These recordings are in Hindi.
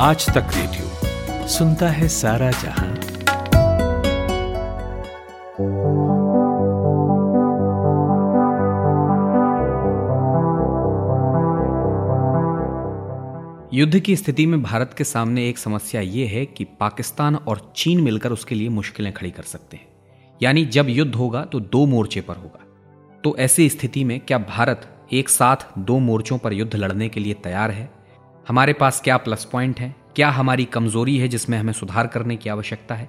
आज तक रेडियो सुनता है सारा जहाँ। युद्ध की स्थिति में भारत के सामने एक समस्या ये है कि पाकिस्तान और चीन मिलकर उसके लिए मुश्किलें खड़ी कर सकते हैं। यानी जब युद्ध होगा तो दो मोर्चे पर होगा। तो ऐसी स्थिति में क्या भारत एक साथ दो मोर्चों पर युद्ध लड़ने के लिए तैयार है? हमारे पास क्या प्लस पॉइंट है? क्या हमारी कमज़ोरी है जिसमें हमें सुधार करने की आवश्यकता है?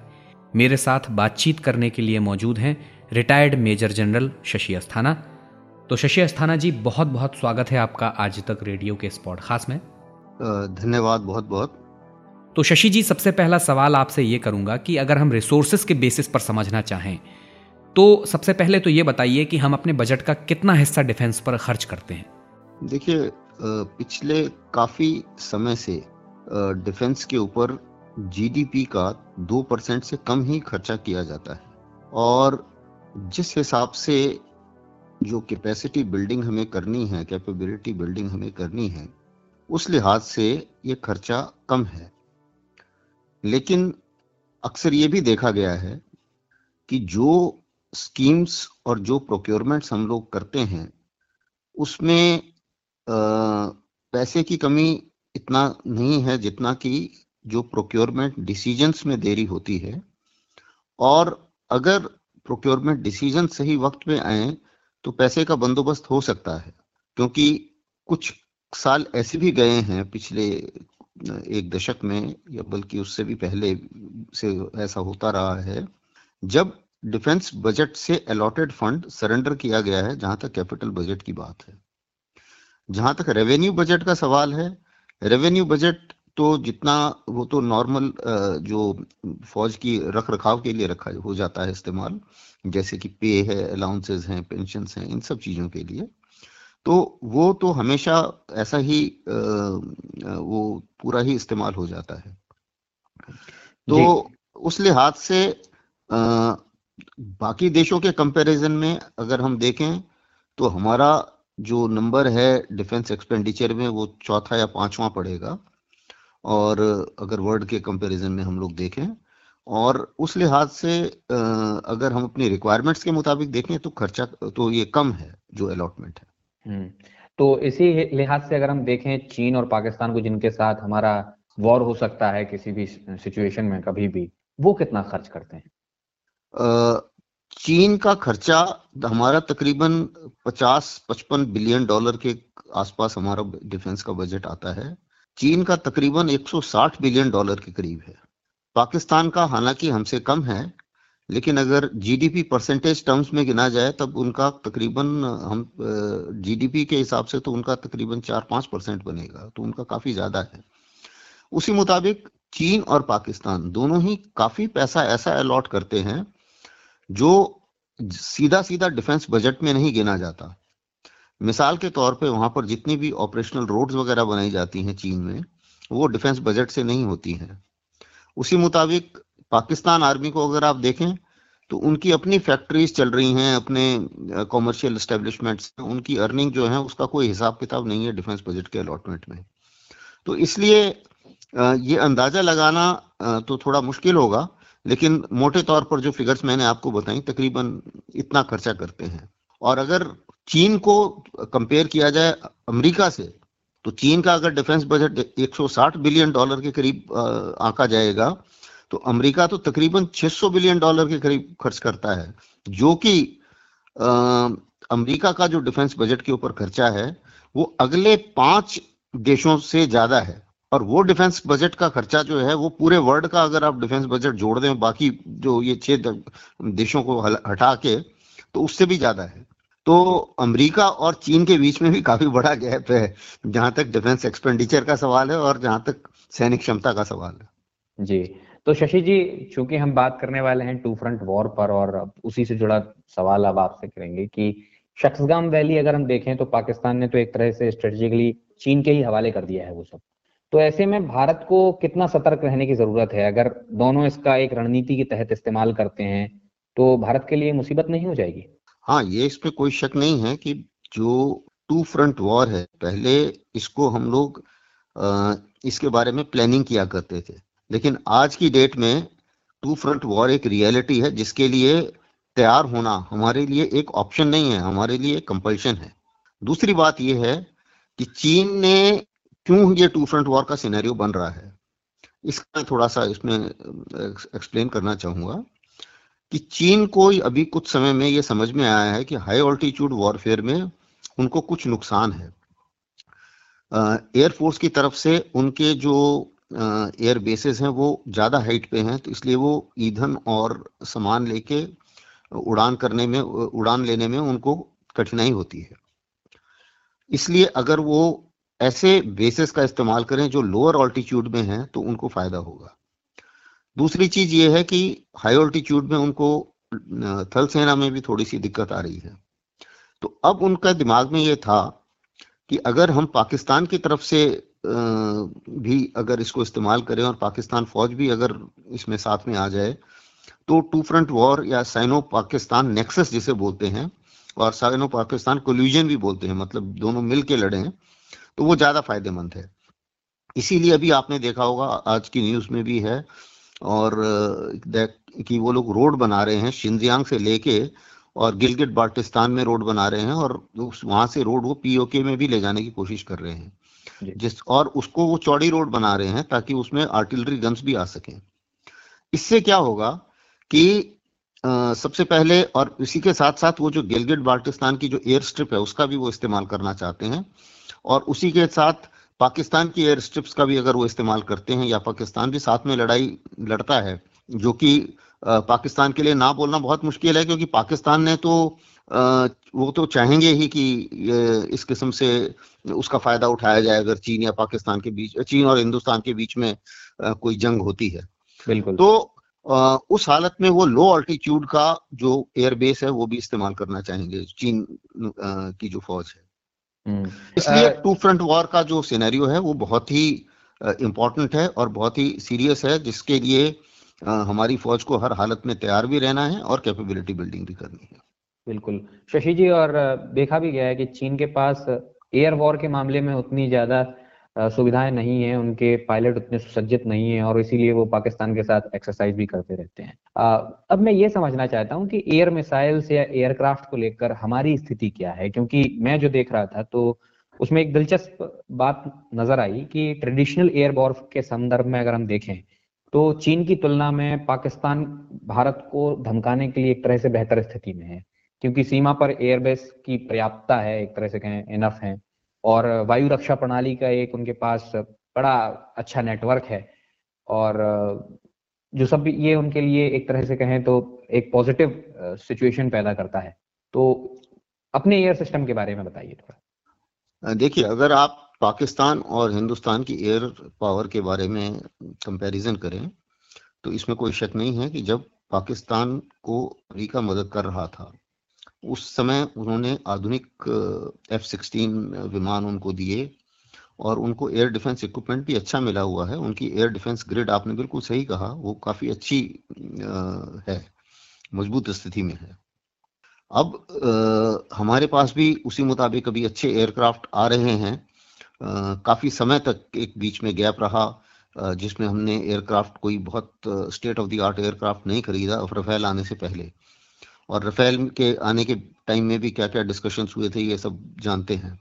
मेरे साथ बातचीत करने के लिए मौजूद हैं retired major general Shashi Asthana. तो शशि अस्थाना जी बहुत बहुत स्वागत है आपका आज तक रेडियो के इस पॉडकास्ट में। धन्यवाद बहुत बहुत तो शशि जी सबसे पहला सवाल आपसे ये करूँगा कि अगर हम रिसोर्सेस के बेसिस पर समझना चाहें तो सबसे पहले तो ये बताइए कि हम अपने बजट का कितना हिस्सा डिफेंस पर खर्च करते हैं? देखिए पिछले काफ़ी समय से डिफेंस के ऊपर जीडीपी का दो परसेंट से कम ही खर्चा किया जाता है। और जिस हिसाब से जो कैपेसिटी बिल्डिंग हमें करनी है कैपेबिलिटी बिल्डिंग हमें करनी है, उस लिहाज से ये खर्चा कम है। लेकिन अक्सर ये भी देखा गया है कि जो स्कीम्स और जो प्रोक्योरमेंट्स हम लोग करते हैं, उसमें पैसे की कमी इतना नहीं है जितना कि जो प्रोक्योरमेंट डिसीजंस में देरी होती है। और अगर प्रोक्योरमेंट डिसीज़न सही वक्त में आए तो पैसे का बंदोबस्त हो सकता है, क्योंकि कुछ साल ऐसे भी गए हैं पिछले एक दशक में, या बल्कि उससे भी पहले से ऐसा होता रहा है, जब डिफेंस बजट से अलॉटेड फंड सरेंडर किया गया है, जहाँ तक कैपिटल बजट की बात है। जहाँ तक रेवेन्यू बजट का सवाल है रेवेन्यू बजट तो जितना वो तो नॉर्मल जो फौज की रख रखाव के लिए रखा हो जाता है इस्तेमाल जैसे कि पे है अलाउंसेस हैं पेंशन हैं इन सब चीज़ों के लिए तो वो तो हमेशा ऐसा ही वो पूरा ही इस्तेमाल हो जाता है। तो उस लिहाज से बाकी देशों के कंपैरिजन में अगर हम देखें तो हमारा जो नंबर है डिफेंस एक्सपेंडिचर में वो चौथा या पांचवा पड़ेगा। और अगर वर्ल्ड के कंपैरिजन में हम लोग देखें और उस लिहाज से अगर हम अपनी रिक्वायरमेंट्स के मुताबिक देखें तो खर्चा तो ये कम है जो अलॉटमेंट है। हम्म, तो इसी लिहाज से अगर हम देखें चीन और पाकिस्तान को जिनके साथ हमारा वॉर हो सकता है किसी भी सिचुएशन में कभी भी वो कितना खर्च करते हैं? चीन का खर्चा हमारा तकरीबन 50-55 बिलियन डॉलर के आसपास हमारा डिफेंस का बजट आता है। चीन का तकरीबन 160 बिलियन डॉलर के करीब है। पाकिस्तान का हालाँकि हमसे कम है, लेकिन अगर जीडीपी परसेंटेज टर्म्स में गिना जाए, तब उनका तकरीबन हम जीडीपी के हिसाब से तो उनका तकरीबन चार पाँच परसेंट बनेगा तो उनका काफ़ी ज़्यादा है। उसी मुताबिक चीन और पाकिस्तान दोनों ही काफ़ी पैसा ऐसा अलॉट करते हैं जो सीधा सीधा डिफेंस बजट में नहीं गिना जाता। मिसाल के तौर पे वहाँ पर जितनी भी ऑपरेशनल रोड्स वगैरह बनाई जाती हैं चीन में, वो डिफेंस बजट से नहीं होती हैं। उसी मुताबिक पाकिस्तान आर्मी को अगर आप देखें तो उनकी अपनी फैक्ट्रीज चल रही हैं, अपने कॉमर्शियल स्टेब्लिशमेंट्स उनकी अर्निंग जो है, उसका कोई हिसाब किताब नहीं है डिफेंस बजट के अलॉटमेंट में। तो इसलिए ये अंदाज़ा लगाना तो थोड़ा मुश्किल होगा लेकिन मोटे तौर पर जो फिगर्स मैंने आपको बताई, तकरीबन इतना खर्चा करते हैं। और अगर चीन को कंपेयर किया जाए अमेरिका से तो चीन का अगर डिफेंस बजट 160 बिलियन डॉलर के करीब आंका जाएगा तो अमेरिका तो तकरीबन 600 बिलियन डॉलर के करीब खर्च करता है, जो कि अमेरिका का जो डिफेंस बजट के ऊपर खर्चा है, वो अगले पाँच देशों से ज़्यादा है। और वो डिफेंस बजट का खर्चा जो है, वो पूरे वर्ल्ड का अगर आप डिफेंस बजट जोड़ दें, बाकी जो ये छह देशों को हटा के तो उससे भी ज़्यादा है। तो अमेरिका और चीन के बीच में भी काफ़ी बड़ा गैप है, जहाँ तक डिफेंस एक्सपेंडिचर का सवाल है और जहाँ तक सैनिक क्षमता का सवाल है। जी। तो शशि जी, चूँकि हम बात करने वाले हैं टू फ्रंट वॉर पर, और उसी से जुड़ा सवाल अब आपसे करेंगे कि शख्सगाम वैली अगर हम देखें तो पाकिस्तान ने तो एक तरह से स्ट्रेटेजिकली चीन के ही हवाले कर दिया है वो सब। तो ऐसे में भारत को कितना सतर्क रहने की ज़रूरत है? अगर दोनों इसका एक रणनीति के तहत इस्तेमाल करते हैं तो भारत के लिए मुसीबत नहीं हो जाएगी? हाँ ये इसमें कोई शक नहीं है कि जो टू फ्रंट वॉर है, पहले इसको हम लोग इसके बारे में प्लानिंग किया करते थे। लेकिन आज की डेट में टू फ्रंट वॉर एक रियलिटी है, जिसके लिए तैयार होना हमारे लिए एक ऑप्शन नहीं है, हमारे लिए कंपल्शन है। दूसरी बात यह है कि चीन ने क्यों ये टू फ्रंट वॉर का सिनेरियो बन रहा है? इसका थोड़ा सा इसमें एक्सप्लेन करना चाहूँगा कि चीन को अभी कुछ समय में ये समझ में आया है कि हाई ऑल्टीट्यूड वॉरफेयर में उनको कुछ नुकसान है। एयरफोर्स की तरफ़ से उनके जो एयर बेसिस हैं वो ज़्यादा हाइट पे हैं तो इसलिए वो ईंधन और सामान लेके उड़ान करने में, उड़ान लेने में उनको कठिनाई होती है। इसलिए अगर वो ऐसे बेसिस का इस्तेमाल करें जो लोअर ऑल्टीट्यूड में हैं तो उनको फ़ायदा होगा। दूसरी चीज़ ये है कि हाई ऑल्टीट्यूड में उनको थल सेना में भी थोड़ी सी दिक्कत आ रही है। तो अब उनका दिमाग में ये था कि अगर हम पाकिस्तान की तरफ़ से भी अगर इसको इस्तेमाल करें और पाकिस्तान फौज भी अगर इसमें साथ में आ जाए तो टू फ्रंट वॉर या साइनो पाकिस्तान नेक्सस जिसे बोलते हैं, और साइनो पाकिस्तान कोल्यूजन भी बोलते हैं मतलब दोनों मिल के लड़े हैं तो वो ज़्यादा फ़ायदेमंद है। इसीलिए अभी आपने देखा होगा आज की न्यूज़ में भी है और कि वो लोग रोड बना रहे हैं शिंजियांग से लेके और गिलगिट बाल्टिस्तान में रोड बना रहे हैं और वहाँ से रोड वो पीओके में भी ले जाने की कोशिश कर रहे हैं। जिस और उसको वो चौड़ी रोड बना रहे हैं ताकि उसमें आर्टिलरी गन्स भी आ सके। इससे क्या होगा कि आ, सबसे पहले और इसी के साथ साथ वो जो गिलगिट बाल्टिस्तान की जो एयर स्ट्रिप है उसका भी वो इस्तेमाल करना चाहते हैं। और उसी के साथ पाकिस्तान की एयर स्ट्रिप्स का भी अगर वो इस्तेमाल करते हैं या पाकिस्तान भी साथ में लड़ाई लड़ता है जो कि पाकिस्तान के लिए ना बोलना बहुत मुश्किल है क्योंकि पाकिस्तान ने तो वो तो चाहेंगे ही कि इस किस्म से उसका फ़ायदा उठाया जाए अगर चीन या पाकिस्तान के बीच चीन और हिंदुस्तान के बीच में कोई जंग होती है। बिल्कुल। तो उस हालत में वो लो ऑल्टीट्यूड का जो एयरबेस है वो भी इस्तेमाल करना चाहेंगे चीन की जो फौज है। हम्म। इसलिए टू फ्रंट वॉर का जो सिनेरियो है वो बहुत ही इंपॉर्टेंट है और बहुत ही सीरियस है जिसके लिए हमारी फौज को हर हालत में तैयार भी रहना है और कैपेबिलिटी बिल्डिंग भी करनी है। बिल्कुल। शशि जी और देखा भी गया है कि चीन के पास एयर वॉर के मामले में उतनी ज़्यादा सुविधाएँ नहीं है, उनके पायलट उतने सुसज्जित नहीं है और इसीलिए वो पाकिस्तान के साथ एक्सरसाइज भी करते रहते हैं। अब मैं ये समझना चाहता हूँ कि एयर मिसाइल्स या एयरक्राफ्ट को लेकर हमारी स्थिति क्या है? क्योंकि मैं जो देख रहा था तो उसमें एक दिलचस्प बात नज़र आई कि ट्रेडिशनल एयर वॉर के संदर्भ में अगर हम देखें तो चीन की तुलना में पाकिस्तान भारत को धमकाने के लिए एक तरह से बेहतर स्थिति में है। क्योंकि सीमा पर एयरबेस की पर्याप्तता है, एक तरह से कहें इनफ है। और वायु रक्षा प्रणाली का एक उनके पास बड़ा अच्छा नेटवर्क है। और जो सब ये उनके लिए एक तरह से कहें तो एक पॉजिटिव सिचुएशन पैदा करता है। तो अपने एयर सिस्टम के बारे में बताइए थोड़ा। देखिए, अगर आप पाकिस्तान और हिंदुस्तान की एयर पावर के बारे में कंपैरिजन करें तो इसमें कोई शक नहीं है कि जब पाकिस्तान को अमेरिका मदद कर रहा था उस समय उन्होंने आधुनिक एफ़ सिक्सटीन विमान उनको दिए और उनको एयर डिफेंस इक्विपमेंट भी अच्छा मिला हुआ है। उनकी एयर डिफेंस ग्रिड आपने बिल्कुल सही कहा वो काफ़ी अच्छी है मज़बूत स्थिति में है। अब आ, हमारे पास भी उसी मुताबिक अभी अच्छे एयरक्राफ्ट आ रहे हैं। काफ़ी समय तक एक बीच में गैप रहा जिसमें हमने एयरक्राफ्ट कोई बहुत state of the art aircraft नहीं खरीदा रफेल आने से पहले। और रफेल के आने के टाइम में भी क्या क्या डिस्कशन हुए थे, ये सब जानते हैं।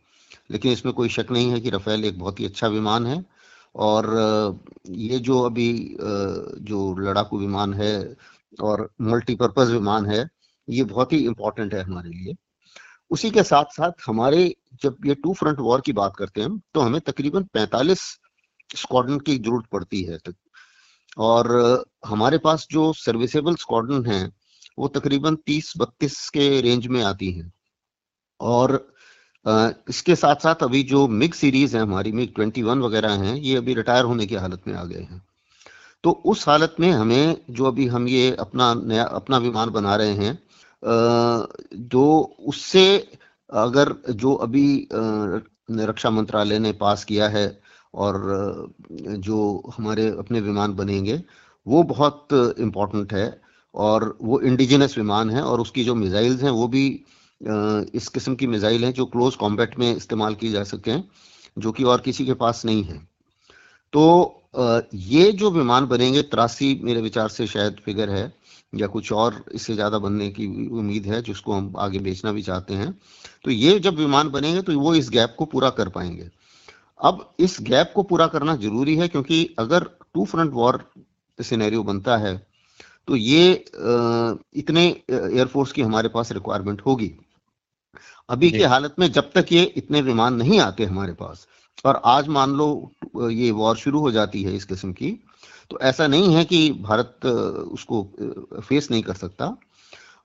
लेकिन इसमें कोई शक नहीं है कि रफेल एक बहुत ही अच्छा विमान है और ये जो अभी जो लड़ाकू विमान है और मल्टीपर्पज विमान है, ये बहुत ही इंपॉर्टेंट है हमारे लिए। उसी के साथ साथ हमारे जब ये टू फ्रंट वॉर की बात करते हैं तो हमें तकरीबन 45 स्क्वाड्रन की ज़रूरत पड़ती है। और हमारे पास जो सर्विसेबल स्क्वाड्रन है वो तकरीबन तीस बत्तीस के रेंज में आती हैं। और इसके साथ साथ अभी जो मिग सीरीज़ है हमारी मिग ट्वेंटी वन वगैरह हैं, ये अभी रिटायर होने की हालत में आ गए हैं। तो उस हालत में हमें जो अभी हम ये अपना नया, अपना विमान बना रहे हैं जो उससे अगर जो अभी रक्षा मंत्रालय ने पास किया है और जो हमारे अपने विमान बनेंगे, वो बहुत इम्पोर्टेंट है। और वो इंडिजिनस विमान है और उसकी जो मिसाइल्स हैं, वो भी इस किस्म की मिसाइल हैं जो क्लोज कॉम्बैट में इस्तेमाल की जा सके, जो कि और किसी के पास नहीं है। तो ये जो विमान बनेंगे, त्रासी मेरे विचार से शायद फिगर है, या कुछ और इससे ज़्यादा बनने की उम्मीद है, जिसको हम आगे बेचना भी चाहते हैं तो ये जब विमान बनेंगे तो वो इस गैप को पूरा कर पाएँगे। अब इस गैप को पूरा करना ज़रूरी है, क्योंकि अगर टू फ्रंट वॉर सिनेरियो बनता है तो ये इतने एयरफोर्स की हमारे पास रिक्वायरमेंट होगी। अभी की हालत में जब तक ये इतने विमान नहीं आते हमारे पास और आज मान लो ये वॉर शुरू हो जाती है इस किस्म की तो ऐसा नहीं है कि भारत उसको फेस नहीं कर सकता।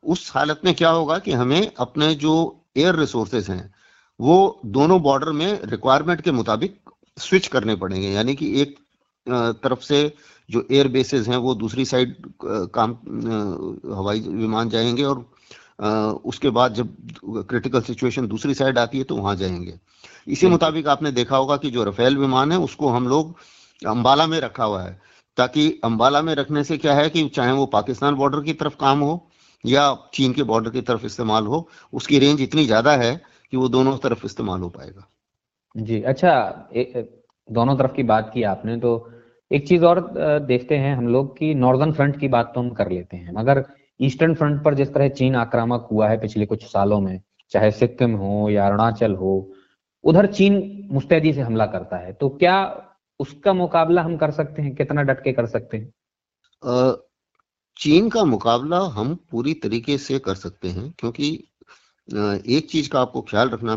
उस हालत में क्या होगा कि हमें अपने जो एयर रिसोर्सेज हैं वो दोनों बॉर्डर में रिक्वायरमेंट के मुताबिक स्विच करने पड़ेंगे। यानी कि एक तरफ़ से जो एयर बेसिस हैं वो दूसरी साइड काम हवाई विमान जाएँगे और उसके बाद जब क्रिटिकल सिचुएशन दूसरी साइड आती है तो वहाँ जाएँगे। इसी मुताबिक आपने देखा होगा कि जो रफेल विमान है उसको हम लोग अंबाला में रखा हुआ है ताकि अंबाला में रखने से क्या है कि चाहे वो पाकिस्तान बॉर्डर की तरफ़ काम हो या चीन के बॉर्डर की तरफ़ इस्तेमाल हो उसकी रेंज इतनी ज़्यादा है कि वो दोनों तरफ़ इस्तेमाल हो पाएगा। जी अच्छा ए, दोनों तरफ़ की बात की आपने तो एक चीज़ और देखते हैं हम लोग कि नॉर्दर्न फ्रंट की बात तो हम कर लेते हैं, मगर ईस्टर्न फ्रंट पर जिस तरह चीन आक्रामक हुआ है पिछले कुछ सालों में, चाहे सिक्किम हो या अरुणाचल हो, उधर चीन मुस्तैदी से हमला करता है। तो क्या उसका मुकाबला हम कर सकते हैं? कितना डट के कर सकते हैं? चीन का मुकाबला हम पूरी तरीके से कर सकते हैं, क्योंकि एक चीज़ का आपको ख्याल रखना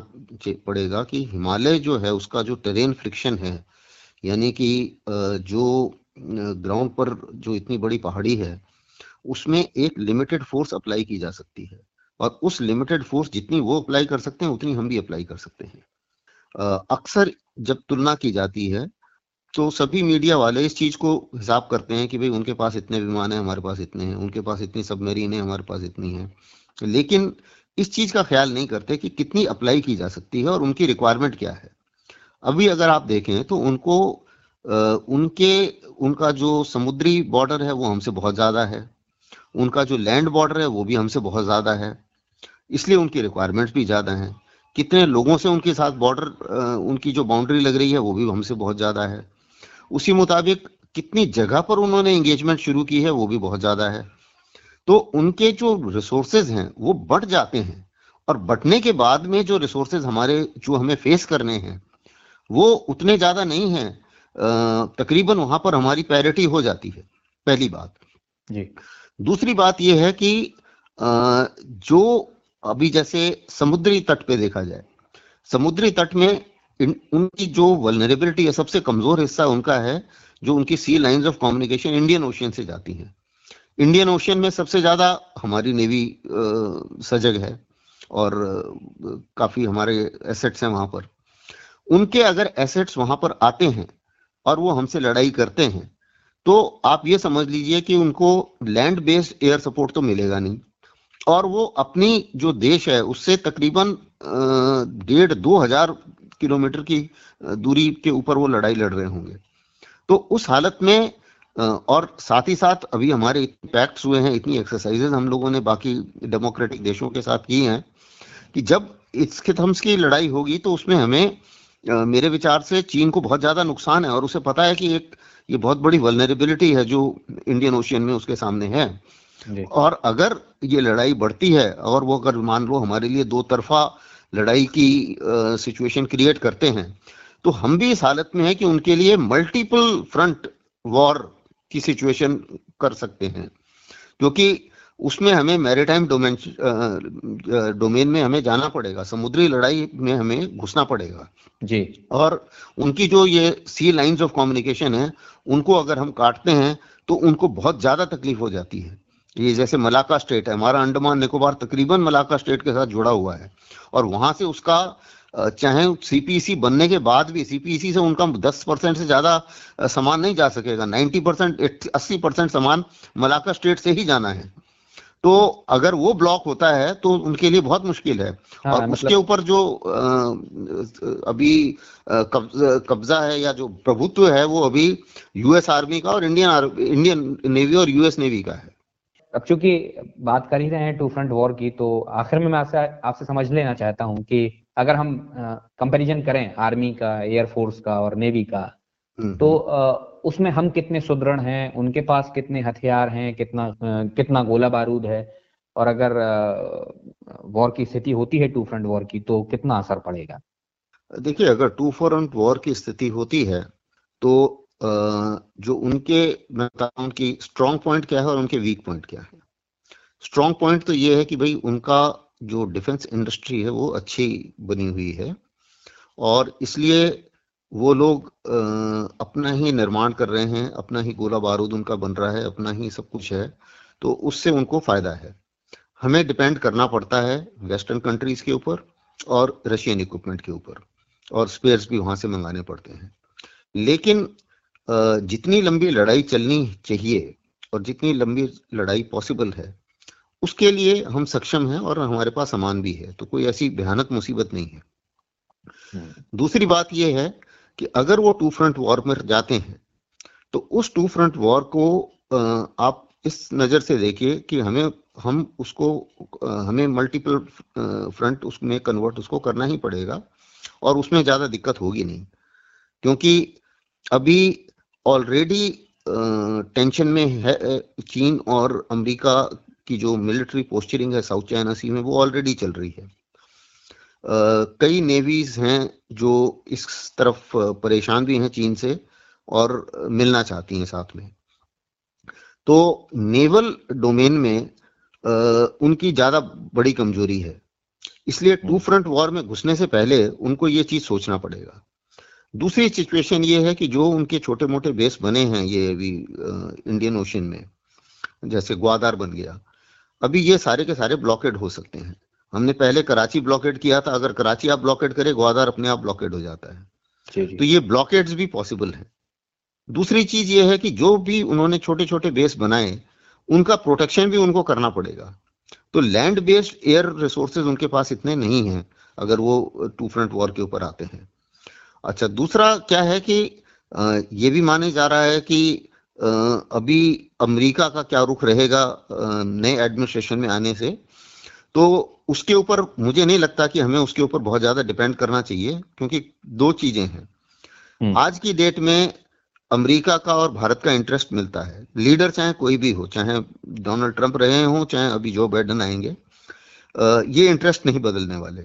पड़ेगा कि हिमालय जो है उसका जो टेरेन फ्रिक्शन है यानी कि जो ग्राउंड पर जो इतनी बड़ी पहाड़ी है, उसमें एक लिमिटेड फोर्स अप्लाई की जा सकती है। और उस लिमिटेड फोर्स जितनी वो अप्लाई कर सकते हैं, उतनी हम भी अप्लाई कर सकते हैं। अक्सर जब तुलना की जाती है तो सभी मीडिया वाले इस चीज़ को हिसाब करते हैं कि भाई उनके पास इतने विमान है, हमारे पास इतने हैं, उनके पास इतनी सबमरीन है, हमारे पास इतनी है। लेकिन इस चीज़ का ख्याल नहीं करते कि कितनी अप्लाई की जा सकती है और उनकी रिक्वायरमेंट क्या है। अभी अगर आप देखें तो उनको उनके, उनका जो समुद्री बॉर्डर है वो हमसे बहुत ज़्यादा है। उनका जो लैंड बॉर्डर है वो भी हमसे बहुत ज़्यादा है। इसलिए उनकी रिक्वायरमेंट्स भी ज़्यादा है। कितने लोगों से उनके साथ बॉर्डर उनकी जो बाउंड्री लग रही है वो भी हमसे बहुत ज़्यादा है। उसी मुताबिक कितनी जगह पर उन्होंने एंगेजमेंट शुरू की है वो भी बहुत ज़्यादा है। तो उनके जो रिसोर्सेज हैं वो बढ़ जाते हैं और बढ़ने के बाद में जो रिसोर्सेज हमारे, जो हमें फेस करने हैं वो उतने ज़्यादा नहीं है। तकरीबन वहाँ पर हमारी पैरिटी हो जाती है पहली बात। जी। दूसरी बात यह है कि जो अभी जैसे समुद्री तट पे देखा जाए समुद्री तट में उनकी जो वलनरेबिलिटी है सबसे कमज़ोर हिस्सा उनका है जो उनकी sea lines of communication Indian Ocean से जाती हैं। इंडियन ओशियन में सबसे ज़्यादा हमारी नेवी सजग है और काफ़ी हमारे एसेट्स हैं वहाँ पर। उनके अगर एसेट्स वहाँ पर आते हैं और वो हमसे लड़ाई करते हैं तो आप ये समझ लीजिए कि उनको लैंड बेस्ड एयर सपोर्ट तो मिलेगा नहीं। और वो अपनी जो देश है, उससे तकरीबन डेढ़ दो हज़ार किलोमीटर की दूरी के ऊपर वो लड़ाई लड़ रहे होंगे। तो उस हालत में और साथ ही साथ अभी हमारे पैक्ट हुए हैं, इतनी एक्सरसाइजेज हम लोगों ने बाकी डेमोक्रेटिक देशों के साथ की हैं, कि जब इसके थम्स की लड़ाई होगी तो उसमें हमें मेरे विचार से चीन को बहुत ज़्यादा नुकसान है और उसे पता है कि एक ये बहुत बड़ी वलनरेबिलिटी है जो इंडियन ओशियन में उसके सामने है। और अगर ये लड़ाई बढ़ती है और वो अगर मान लो हमारे लिए दो तरफा लड़ाई की सिचुएशन क्रिएट करते हैं तो हम भी इस हालत में है कि उनके लिए मल्टीपल फ्रंट वॉर की सिचुएशन कर सकते हैं। क्योंकि उसमें हमें मैरिटाइम डोमेन डोमेन में हमें जाना पड़ेगा। समुद्री लड़ाई में हमें घुसना पड़ेगा। जी। और उनकी जो ये सी लाइंस ऑफ़ कम्युनिकेशन है उनको अगर हम काटते हैं तो उनको बहुत ज़्यादा तकलीफ़ हो जाती है। ये जैसे मलाका स्टेट है हमारा अंडमान निकोबार तकरीबन मलाका स्टेट के साथ जुड़ा हुआ है। और वहाँ से उसका चाहे सीपीसी e बनने के बाद भी सीपीसी e से उनका 10 परसेंट से ज़्यादा सामान नहीं जा सकेगा। 90 परसेंट अस्सी परसेंट सामान मलाका स्टेट से ही जाना है। तो अगर वो ब्लॉक होता है तो उनके लिए बहुत मुश्किल है। हाँ, और मतलब... उसके ऊपर जो आ, अभी कब्जा है या जो प्रभुत्व है वो अभी यूएस आर्मी का और इंडियन इंडियन नेवी और यूएस नेवी का है। अब चूँकि बात कर ही रहे हैं टू फ्रंट वॉर की तो आखिर में मैं आपसे आपसे समझ लेना चाहता हूँ कि अगर हम कंपैरिजन करें आर्मी का एयरफोर्स का और नेवी का हम्म, तो उसमें हम कितने सुदृढ़ हैं, उनके पास कितने हथियार हैं, कितना कितना गोला बारूद है, और अगर वॉर की स्थिति होती है टू फ्रंट वॉर की तो कितना असर पड़ेगा? देखिए, अगर टू फ्रंट वॉर की स्थिति होती है तो जो उनके उनकी स्ट्रॉन्ग पॉइंट क्या है और उनके वीक पॉइंट क्या है? स्ट्रॉन्ग पॉइंट तो ये है कि भाई उनका जो डिफेंस इंडस्ट्री है, वो अच्छी बनी हुई है, और इसलिए वो लोग अपना ही निर्माण कर रहे हैं अपना ही गोला बारूद उनका बन रहा है अपना ही सब कुछ है तो उससे उनको फ़ायदा है। हमें डिपेंड करना पड़ता है वेस्टर्न कंट्रीज़ के ऊपर और रशियन इक्विपमेंट के ऊपर और स्पेयर्स भी वहाँ से मंगाने पड़ते हैं। लेकिन जितनी लंबी लड़ाई चलनी चाहिए और जितनी लंबी लड़ाई पॉसिबल है उसके लिए हम सक्षम हैं और हमारे पास सामान भी है तो कोई ऐसी भयानक मुसीबत नहीं है। हम्म। दूसरी बात यह है कि अगर वो टू फ्रंट वॉर में जाते हैं तो उस टू फ्रंट वॉर को आप इस नज़र से देखिए कि हमें, हम उसको हमें मल्टीपल फ्रंट उसमें कन्वर्ट उसको करना ही पड़ेगा और उसमें ज़्यादा दिक्कत होगी नहीं। क्योंकि अभी ऑलरेडी टेंशन में है चीन और अमेरिका की जो मिलिट्री पोस्चरिंग है साउथ चाइना सी में, वो ऑलरेडी चल रही है। कई नेवीज हैं जो इस तरफ़ परेशान भी हैं चीन से और मिलना चाहती हैं साथ में। तो नेवल डोमेन में आ, उनकी ज़्यादा बड़ी कमज़ोरी है। इसलिए टू फ्रंट वॉर में घुसने से पहले उनको ये चीज़ सोचना पड़ेगा। दूसरी सिचुएशन ये है कि जो उनके छोटे मोटे बेस बने हैं ये अभी इंडियन ओशन में जैसे ग्वादार बन गया अभी ये सारे के सारे ब्लॉकेड हो सकते हैं। हमने पहले कराची ब्लॉकेट किया था। अगर कराची आप ब्लॉकेट करें ग्वादार अपने आप ब्लॉकेट हो जाता है। तो ये ब्लॉकेड्स भी पॉसिबल है। दूसरी चीज़ ये है कि जो भी उन्होंने छोटे छोटे बेस बनाए उनका प्रोटेक्शन भी उनको करना पड़ेगा। तो लैंड बेस्ड एयर रिसोर्सेज उनके पास इतने नहीं हैं अगर वो टू फ्रंट वॉर के ऊपर आते हैं। अच्छा दूसरा क्या है कि ये भी माने जा रहा है कि अभी अमेरिका का क्या रुख रहेगा नए एडमिनिस्ट्रेशन में आने से? तो उसके ऊपर मुझे नहीं लगता कि हमें उसके ऊपर बहुत ज़्यादा डिपेंड करना चाहिए क्योंकि दो चीज़ें हैं। हम्म। आज की डेट में अमेरिका का और भारत का इंटरेस्ट मिलता है। लीडर चाहे कोई भी हो चाहे डोनाल्ड ट्रंप रहे हो चाहे अभी जो बाइडन आएँगे ये इंटरेस्ट नहीं बदलने वाले।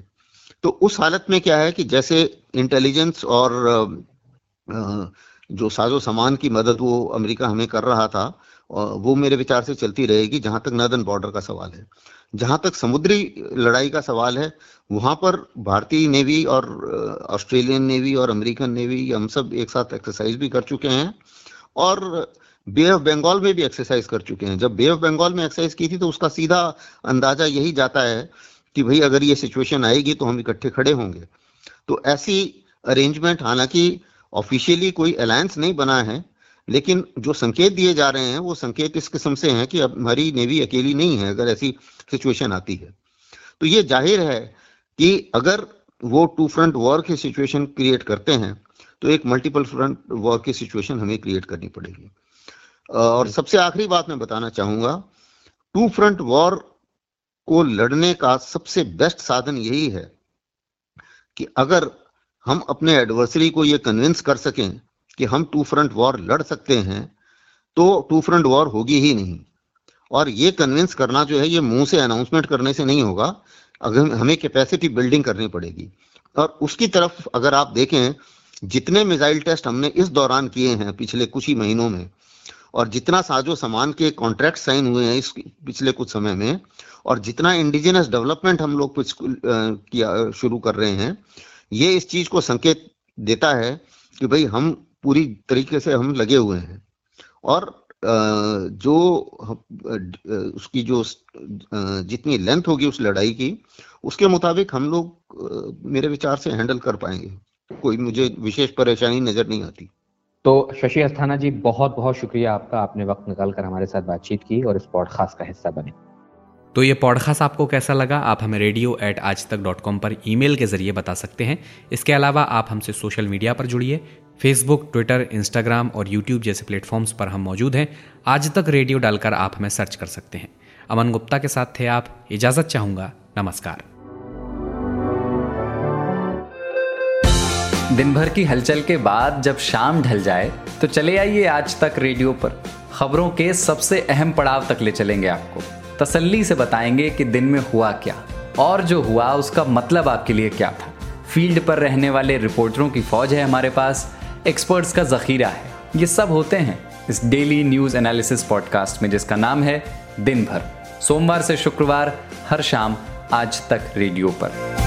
तो उस हालत में क्या है कि जैसे इंटेलिजेंस और जो साजो सामान की मदद वो अमेरिका हमें कर रहा था वो मेरे विचार से चलती रहेगी जहाँ तक नर्दन बॉर्डर का सवाल है। जहाँ तक समुद्री लड़ाई का सवाल है, वहाँ पर भारतीय नेवी और ऑस्ट्रेलियन नेवी और अमेरिकन नेवी, हम सब एक साथ एक्सरसाइज भी कर चुके हैं और बे ऑफ़ बंगाल में भी एक्सरसाइज कर चुके हैं। जब बे ऑफ़ बंगाल में एक्सरसाइज की थी तो उसका सीधा अंदाज़ा यही जाता है कि भाई अगर ये सिचुएशन आएगी तो हम इकट्ठे खड़े होंगे। तो ऐसी अरेंजमेंट हालाँकि ऑफिशियली कोई अलायंस नहीं बना है लेकिन जो संकेत दिए जा रहे हैं वो संकेत इस किस्म से हैं कि अब हमारी नेवी अकेली नहीं है अगर ऐसी सिचुएशन आती है। तो ये ज़ाहिर है कि अगर वो टू फ्रंट वॉर की सिचुएशन क्रिएट करते हैं तो एक मल्टीपल फ्रंट वॉर की सिचुएशन हमें क्रिएट करनी पड़ेगी। और सबसे आखिरी बात मैं बताना चाहूँगा टू फ्रंट वॉर को लड़ने का सबसे बेस्ट साधन यही है कि अगर हम अपने एडवर्सरी को ये कन्विंस कर सकें कि हम टू फ्रंट वॉर लड़ सकते हैं तो टू फ्रंट वॉर होगी ही नहीं। और ये कन्विंस करना जो है, ये मुँह से अनाउंसमेंट करने से नहीं होगा। अगर हमें कैपेसिटी बिल्डिंग करनी पड़ेगी। और उसकी तरफ़ अगर आप देखें, जितने मिसाइल टेस्ट हमने इस दौरान किए हैं पिछले कुछ ही महीनों में, और जितना साजो सामान के कॉन्ट्रैक्ट साइन हुए हैं इस पिछले कुछ समय में, और जितना इंडिजिनस डेवलपमेंट हम लोग कुछ किया, शुरू कर रहे हैं, ये इस चीज़ को संकेत देता है कि भाई हम पूरी तरीके से हम लगे हुए हैं। और जो उसकी जो जितनी लेंथ होगी उस लड़ाई की उसके मुताबिक हम लोग मेरे विचार से हैंडल कर पाएँगे। कोई मुझे विशेष परेशानी नज़र नहीं आती। तो शशि अस्थाना जी बहुत बहुत शुक्रिया आपका। आपने वक्त निकाल कर हमारे साथ बातचीत की और इस पॉडकास्ट का हिस्सा बने। तो ये पॉडकास्ट आपको कैसा लगा? आप हमें रेडियो एट आज तक डॉट कॉम पर ईमेल के ज़रिए बता सकते हैं। इसके अलावा आप हमसे सोशल मीडिया पर जुड़िए। फेसबुक ट्विटर इंस्टाग्राम और यूट्यूब जैसे प्लेटफॉर्म्स पर हम मौजूद हैं। आज तक रेडियो डालकर आप हमें सर्च कर सकते हैं। अमन गुप्ता के साथ थे आप। इजाज़त चाहूँगा। नमस्कार। दिन भर की हलचल के बाद जब शाम ढल जाए तो चले आइए आज तक रेडियो पर। खबरों के सबसे अहम पड़ाव तक ले चलेंगे आपको। तसल्ली से बताएँगे कि दिन में हुआ क्या। और जो हुआ, उसका मतलब आपके लिए क्या था। फ़ील्ड पर रहने वाले रिपोर्टरों की फौज है हमारे पास। एक्सपर्ट्स का जखीरा है। ये सब होते हैं इस डेली न्यूज़ एनालिसिस पॉडकास्ट में, जिसका नाम है दिन भर सोमवार से शुक्रवार, हर शाम, आज तक रेडियो पर।